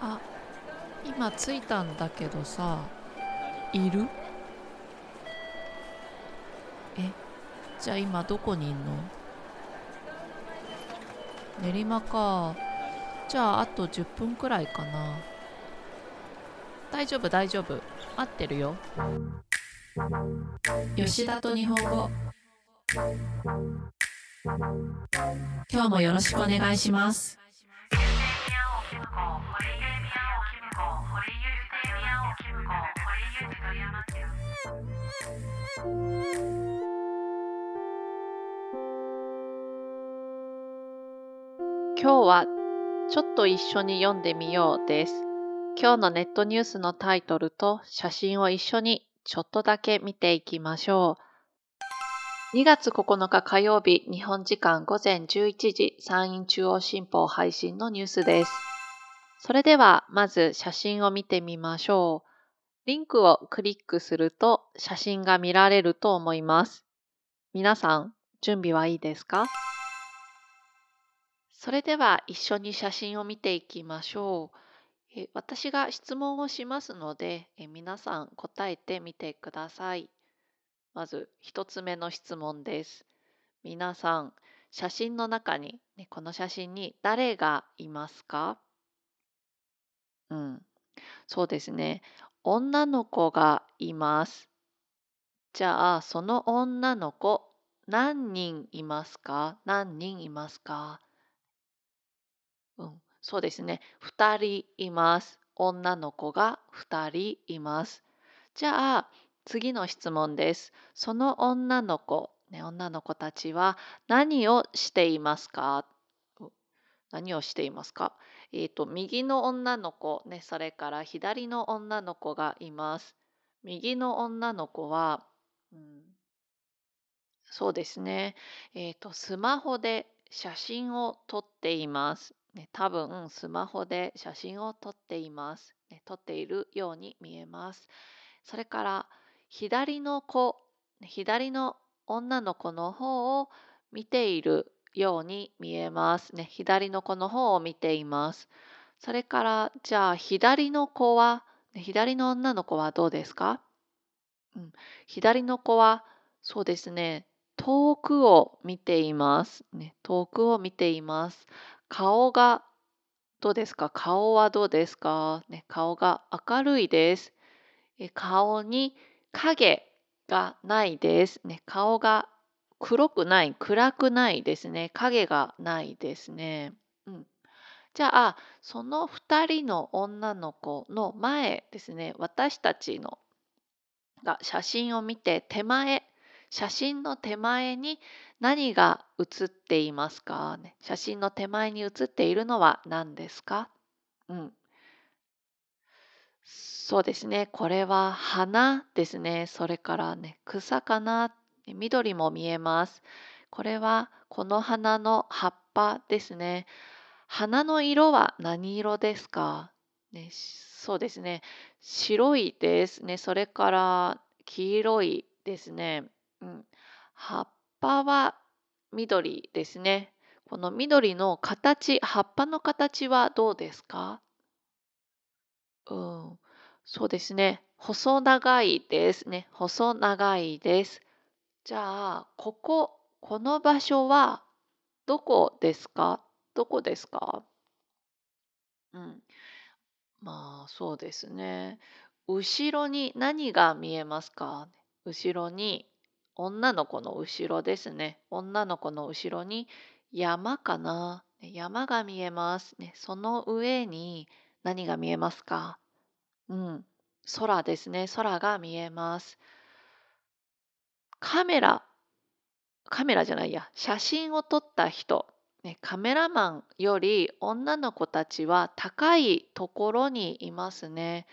あ今着いたんだけどさいる？えじゃあ今どこにいんの？練馬か。じゃああと10分くらいかな。大丈夫大丈夫。待ってるよ。吉田と日本語。今日もよろしくお願いします今日はちょっと一緒に読んでみようです。今日のネットニュースのタイトルと写真を一緒にちょっとだけ見ていきましょう。2月9日火曜日、日本時間午前11時、山陰中央新報配信のニュースです。それでは、まず写真を見てみましょう。リンクをクリックすると写真が見られると思います。皆さん、準備はいいですか？それでは一緒に写真を見ていきましょう。え私が質問をしますのでえ、皆さん答えてみてください。まず一つ目の質問です。皆さん、写真の中に、ね、この写真に誰がいますか？うん、そうですね。女の子がいます。じゃあ、その女の子、何人いますか？何人いますか？うん、そうですね。2人います。女の子が2人います。じゃあ、次の質問です。その女の子、ね、女の子たちは何をしていますか？何をしていますか？えっ、ー、と、右の女の子、ね、それから左の女の子がいます。右の女の子は、うん、そうですね。えっ、ー、と、スマホで写真を撮っています。ね、多分スマホで写真を撮っています、ね。撮っているように見えます。それから左の子、左の女の子の方を見ているように見えますね。左の子の方を見ています。それからじゃあ左の子は、左の女の子はどうですか、うん、左の子はそうですね遠くを見ています、ね。遠くを見ています。顔がどうですか顔はどうですか、ね、顔が明るいです。え顔に影がないです。ね、顔が黒くない、暗くないですね。影がないですね。うん、じゃあ、その2人の女の子の前ですね、私たちのが写真を見て手前、写真の手前に何が写っていますか、ね、写真の手前に写っているのは何ですか？うん。そうですね。これは花ですね。それからね、草かな。緑も見えます。これはこの花の葉っぱですね。花の色は何色ですか、ね、そうですね。白いですね。それから黄色いですね。うん、葉っぱは緑ですね。この緑の形、葉っぱの形はどうですか？うん、そうですね。細長いですね。細長いです。じゃあ、ここ、この場所はどこですか？どこですか？うん。まあ、そうですね。後ろに何が見えますか？後ろに女の子の後ろですね。女の子の後ろに山かな？山が見えます。ね、その上に何が見えますか？うん。空ですね。空が見えます。カメラ、カメラじゃないや、写真を撮った人、ね、カメラマンより女の子たちは高いところにいますね。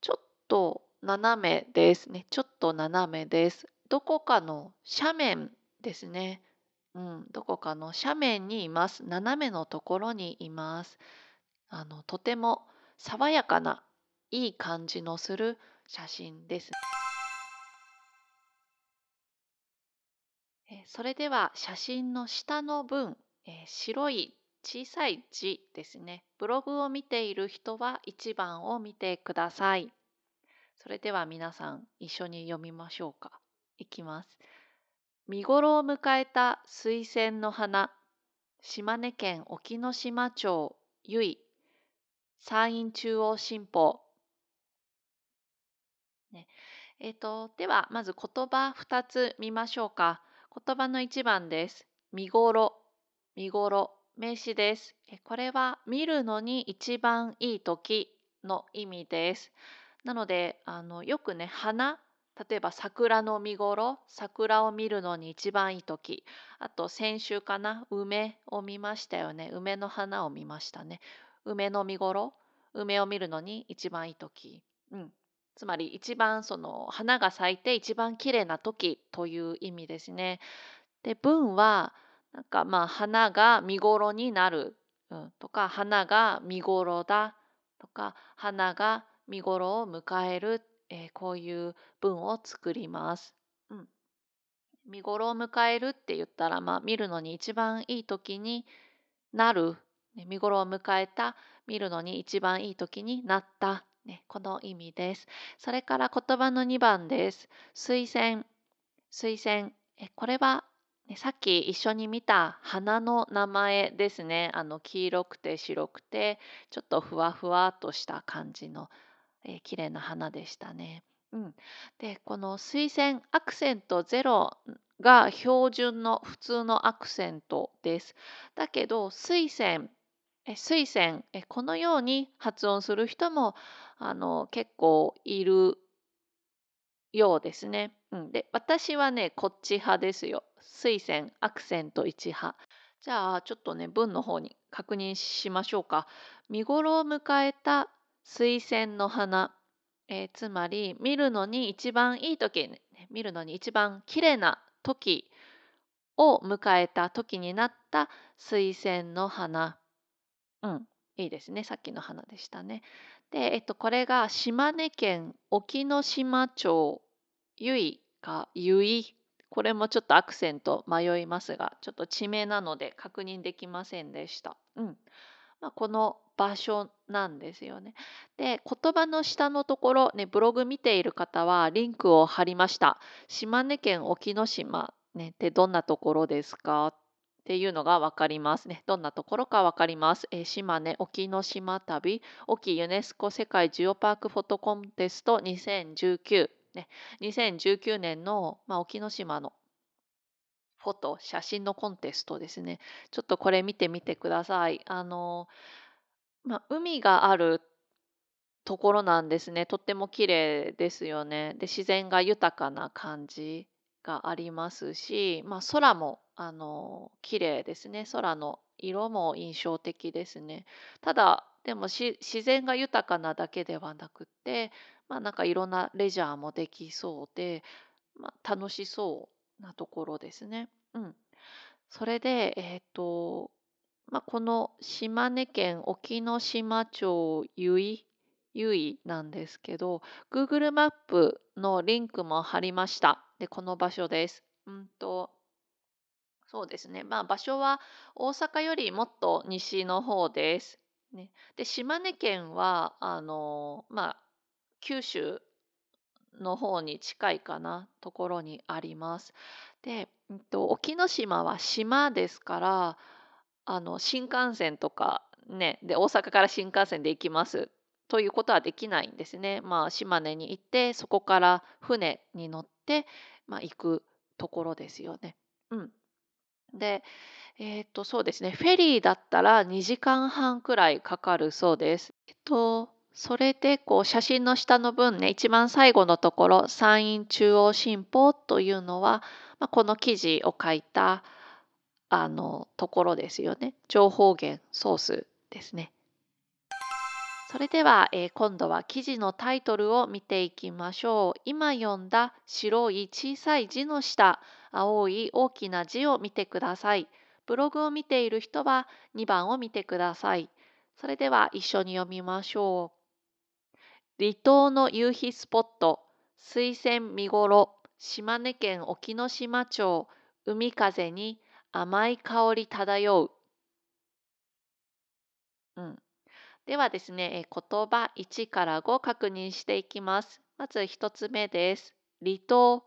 ちょっと斜めですね。ちょっと斜めです。どこかの斜面ですね。うん、どこかの斜面にいます。斜めのところにいます。あのとても爽やかないい感じのする写真です。それでは写真の下の分、え白い小さい字ですね。ブログを見ている人は1番を見てください。それでは皆さん一緒に読みましょうか。いきます。見頃を迎えた水仙の花。島根県沖ノ島町由比山陰中央新報。ねえーと、ではまず言葉2つ見ましょうか。言葉の1番です。見頃、見頃、名詞です。これは見るのに一番いい時の意味です。なのであのよくね花例えば桜の見頃桜を見るのに一番いい時あと先週かな梅を見ましたよね。梅の花を見ましたね。梅の見頃梅を見るのに一番いい時、うん、つまり一番その花が咲いて一番綺麗な時という意味ですね。で文はなんかまあ花が見頃になる、うん、とか花が見頃だ。とか花が見頃を迎える、えー、こういう文を作ります。うん、見頃を迎えるって言ったら、まあ、見るのに一番いい時になる、ね、見頃を迎えた見るのに一番いい時になった、ね、この意味です。それから言葉の2番です。推薦推薦えこれはね、さっき一緒に見た花の名前ですね。あの黄色くて白くてちょっとふわふわとした感じのえー、綺麗な花でしたね。うん、でこの水線アクセント0が標準の普通のアクセントです。だけど水線え水線えこのように発音する人もあの結構いるようですね。うん、で私はねこっち派ですよ。水線アクセント1派。じゃあちょっとね文の方に確認しましょうか。見頃を迎えた水仙の花、えー、つまり見るのに一番いい時、ね、見るのに一番綺麗な時を迎えた時になった水仙の花。うん、いいですね。さっきの花でしたね。で、えっと、これが島根県沖ノ島町由比か由比。これもちょっとアクセント迷いますが、ちょっと地名なので確認できませんでした。うん。まあ、この場所なんですよね。で言葉の下のところ、ね、ブログ見ている方はリンクを貼りました。島根県沖ノ島、ね、ってどんなところですか？っていうのが分かりますね。どんなところか分かります？え島根沖ノ島旅沖ユネスコ世界ジオパークフォトコンテスト2019、ね、2019年の、まあ、沖ノ島のフォト写真のコンテストですね。ちょっとこれ見てみてください。あのまあ、海があるところなんですね。とっても綺麗ですよね。で、自然が豊かな感じがありますし、まあ、空もあの綺麗ですね。空の色も印象的ですね。ただ、でも自然が豊かなだけではなくて、まあ、なんかいろんなレジャーもできそうで、まあ、楽しそうなところですね。うん。それで、えっ、と、まあ、この島根県沖ノ島町由比由比なんですけど Google マップのリンクも貼りました。でこの場所です。うんとそうですね、まあ、場所は大阪よりもっと西の方です。ね、で島根県はあの、まあ、九州の方に近いかなところにあります。で、うんと、沖ノ島は島ですからあの新幹線とかねで大阪から新幹線で行きますということはできないんですね。まあ、島根に行ってそこから船に乗って、まあ、行くところですよね。うん、で、えっ、とそうですねフェリーだったら2時間半くらいかかるそうです。えっとそれでこう写真の下の分ね一番最後のところ山陰中央新報というのは、まあ、この記事を書いたあのところですよね。情報源ソースですね。それでは、えー、今度は記事のタイトルを見ていきましょう。今読んだ白い小さい字の下、青い大きな字を見てください。ブログを見ている人は2番を見てください。それでは一緒に読みましょう。離島の夕日スポット、水仙見頃、島根県沖ノ島町、海風に甘い香り漂ううん。ではですね、え言葉1から5確認していきます。まず1つ目です。離島、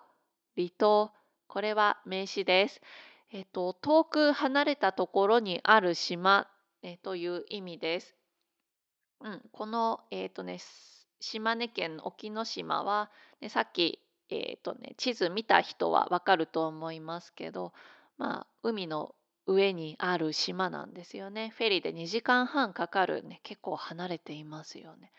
離島。これは名詞です。えっと、遠く離れたところにある島、えという意味です。うん、この、えっとね、島根県沖ノ島は、ね、さっき、えっとね、地図見た人はわかると思いますけど、まあ、海の上にある島なんですよね。フェリーで2時間半かかるね、結構離れていますよね。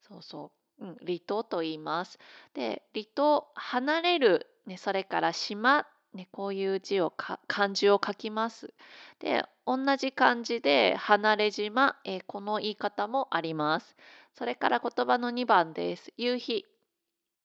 そうそう。うん、離島と言います。で、離島、離れる、ね、それから島、ね、こういう字をか、漢字を書きます。で、同じ漢字で離れ島、えー、この言い方もあります。それから言葉の2番です。夕日、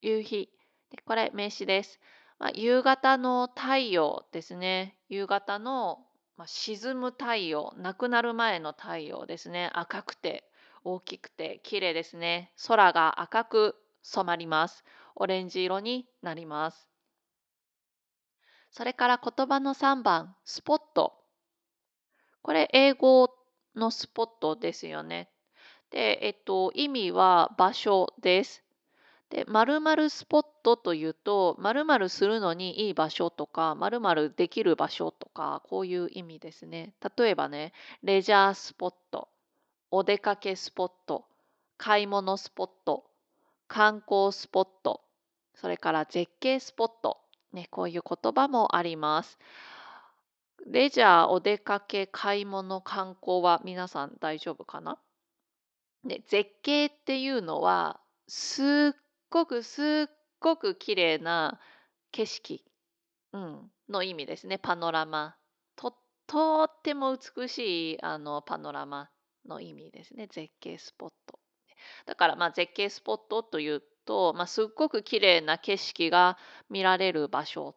夕日。でこれ名詞です。まあ、夕方の太陽ですね。夕方のまあ、沈む太陽、亡くなる前の太陽ですね。赤くて大きくて綺麗ですね。空が赤く染まります。オレンジ色になります。それから言葉の3番、スポット。これ英語のスポットですよね。で、えっと、意味は場所です。で、〇〇スポットというと、〇〇するのにいい場所とか、〇〇できる場所とか、こういう意味ですね。例えばね、レジャースポット、お出かけスポット、買い物スポット、観光スポット、それから絶景スポット、ね、こういう言葉もあります。レジャー、お出かけ、買い物、観光は皆さん大丈夫かな？で絶景っていうのはすっごくすっごく綺麗な景色、うん、の意味ですね。パノラマ。と、とっても美しいあのパノラマの意味ですね。絶景スポット。だからまあ絶景スポットというと、まあ、すっごく綺麗な景色が見られる場所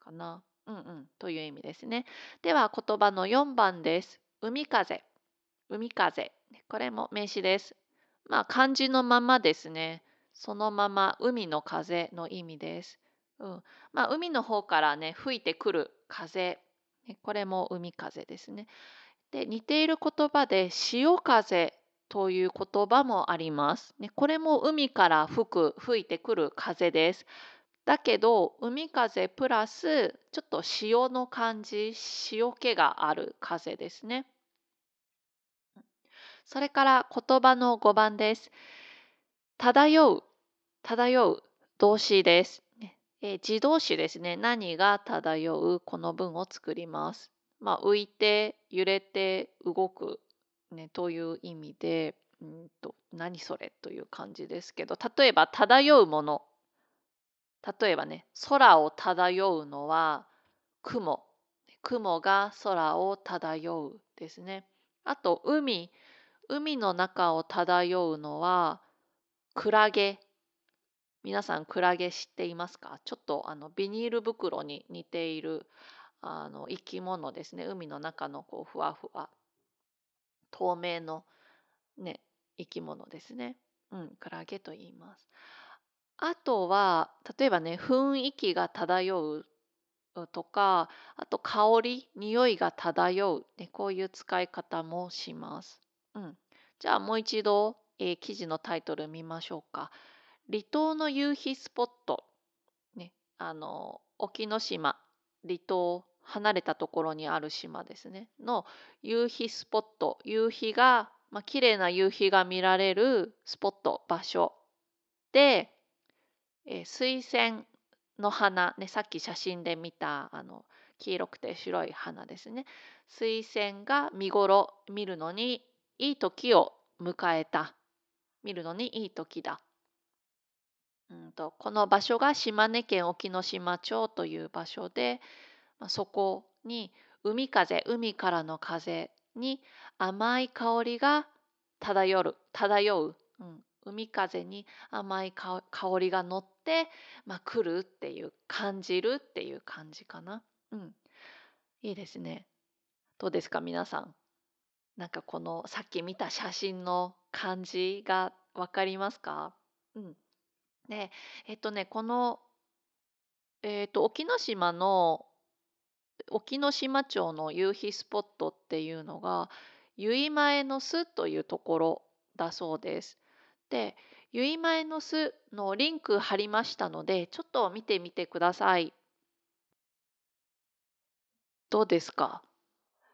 かな。うんうん、という意味ですね。では言葉の4番です。海風。海風。これも名詞です。まあ漢字のままですね。そのまま海の風の意味です。うんまあ、海の方からね吹いてくる風これも海風ですね。で似ている言葉で潮風という言葉もあります。ね、これも海から吹く吹いてくる風です。だけど海風プラスちょっと潮の感じ潮気がある風ですね。それから言葉の5番です。漂う、漂う動詞です。えー、自動詞ですね。何が漂うこの文を作ります。まあ、浮いて、揺れて、動く、ね、という意味で、うんと何それという感じですけど、例えば漂うもの。例えばね、空を漂うのは雲。雲が空を漂うですね。あと、海。海の中を漂うのはクラゲ。皆さんクラゲ知っていますか？ちょっとあのビニール袋に似ているあの生き物ですね。海の中のこうふわふわ透明のね生き物ですね。うん、クラゲと言います。あとは例えばね雰囲気が漂うとかあと香り匂いが漂う、ね、こういう使い方もします。うん、じゃあもう一度えー、記事のタイトル見ましょうか。離島の夕日スポット。ね、あの、沖ノ島、離島、離れたところにある島ですね。の夕日スポット。夕日が、まあ、綺麗な夕日が見られるスポット、場所で、えー、水仙の花、ね、さっき写真で見たあの黄色くて白い花ですね。水仙が見頃見るのにいい時を迎えた見るのにいい時だ。うんとこの場所が島根県沖ノ島町という場所で、まあ、そこに海風海からの風に甘い香りが漂う漂う、うん、海風に甘い香りが乗って、まあ、来るっていう感じるっていう感じかな。うん、いいですね。どうですか皆さん？なんかこのさっき見た写真の感じが分かりますか？うん。で、えっとね、この、えっと、沖ノ島の、沖ノ島町の夕日スポットっていうのが、結前の巣というところだそうです。で、結前の巣のリンク貼りましたので、ちょっと見てみてください。どうですか？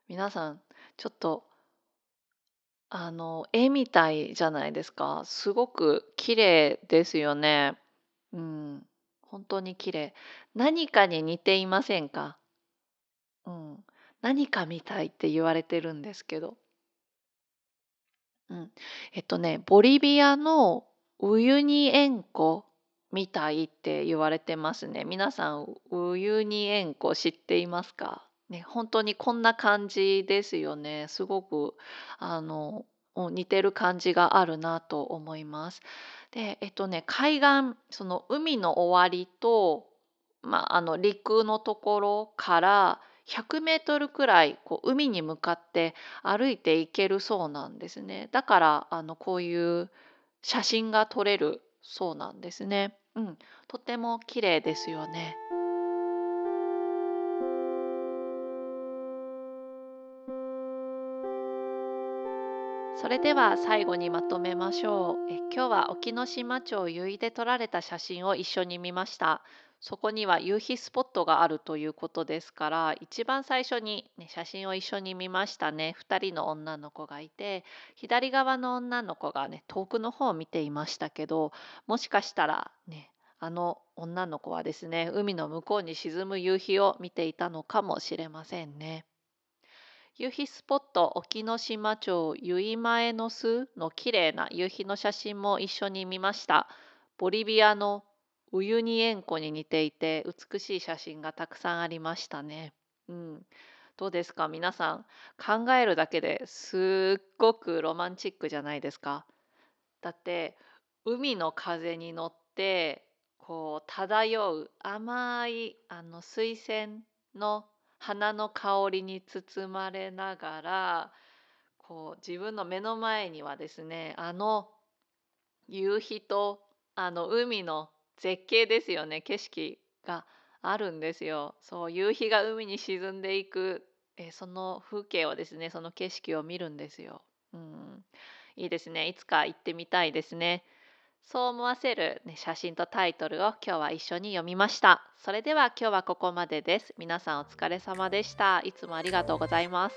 皆さん、ちょっと、あの、絵みたいじゃないですか。すごく綺麗ですよね。うん、本当に綺麗。何かに似ていませんか？うん。何かみたいって言われてるんですけど。うん。えっとね、ボリビアのウユニ塩湖みたいって言われてますね。皆さん、ウユニ塩湖知っていますか？ね、本当にこんな感じですよね。すごく、あの、似てる感じがあるなと思います。で、えっとね、海岸、その海の終わりと、まあ、あの陸のところから100メートルくらいこう海に向かって歩いていけるそうなんですね。だからあのこういう写真が撮れるそうなんですね。うん、とても綺麗ですよね。それでは最後にまとめましょう。え今日は沖ノ島町由比で撮られた写真を一緒に見ました。そこには夕日スポットがあるということですから一番最初に、ね、写真を一緒に見ましたね2人の女の子がいて左側の女の子がね遠くの方を見ていましたけどもしかしたらねあの女の子はですね海の向こうに沈む夕日を見ていたのかもしれませんね。夕日スポット沖ノ島町結前の巣の綺麗な夕日の写真も一緒に見ました。ボリビアのウユニ塩湖に似ていて美しい写真がたくさんありましたね。うん、どうですか？皆さん考えるだけですっごくロマンチックじゃないですか。だって海の風に乗ってこう漂う甘いあの水仙の花の香りに包まれながらこう自分の目の前にはですねあの夕日とあの海の絶景ですよね景色があるんですよ。そう夕日が海に沈んでいく、えその風景をですねその景色を見るんですよ。うん、いいですねいつか行ってみたいですね。そう思わせる、ね、写真とタイトルを今日は一緒に読みました。それでは今日はここまでです。皆さんお疲れ様でした。いつもありがとうございます。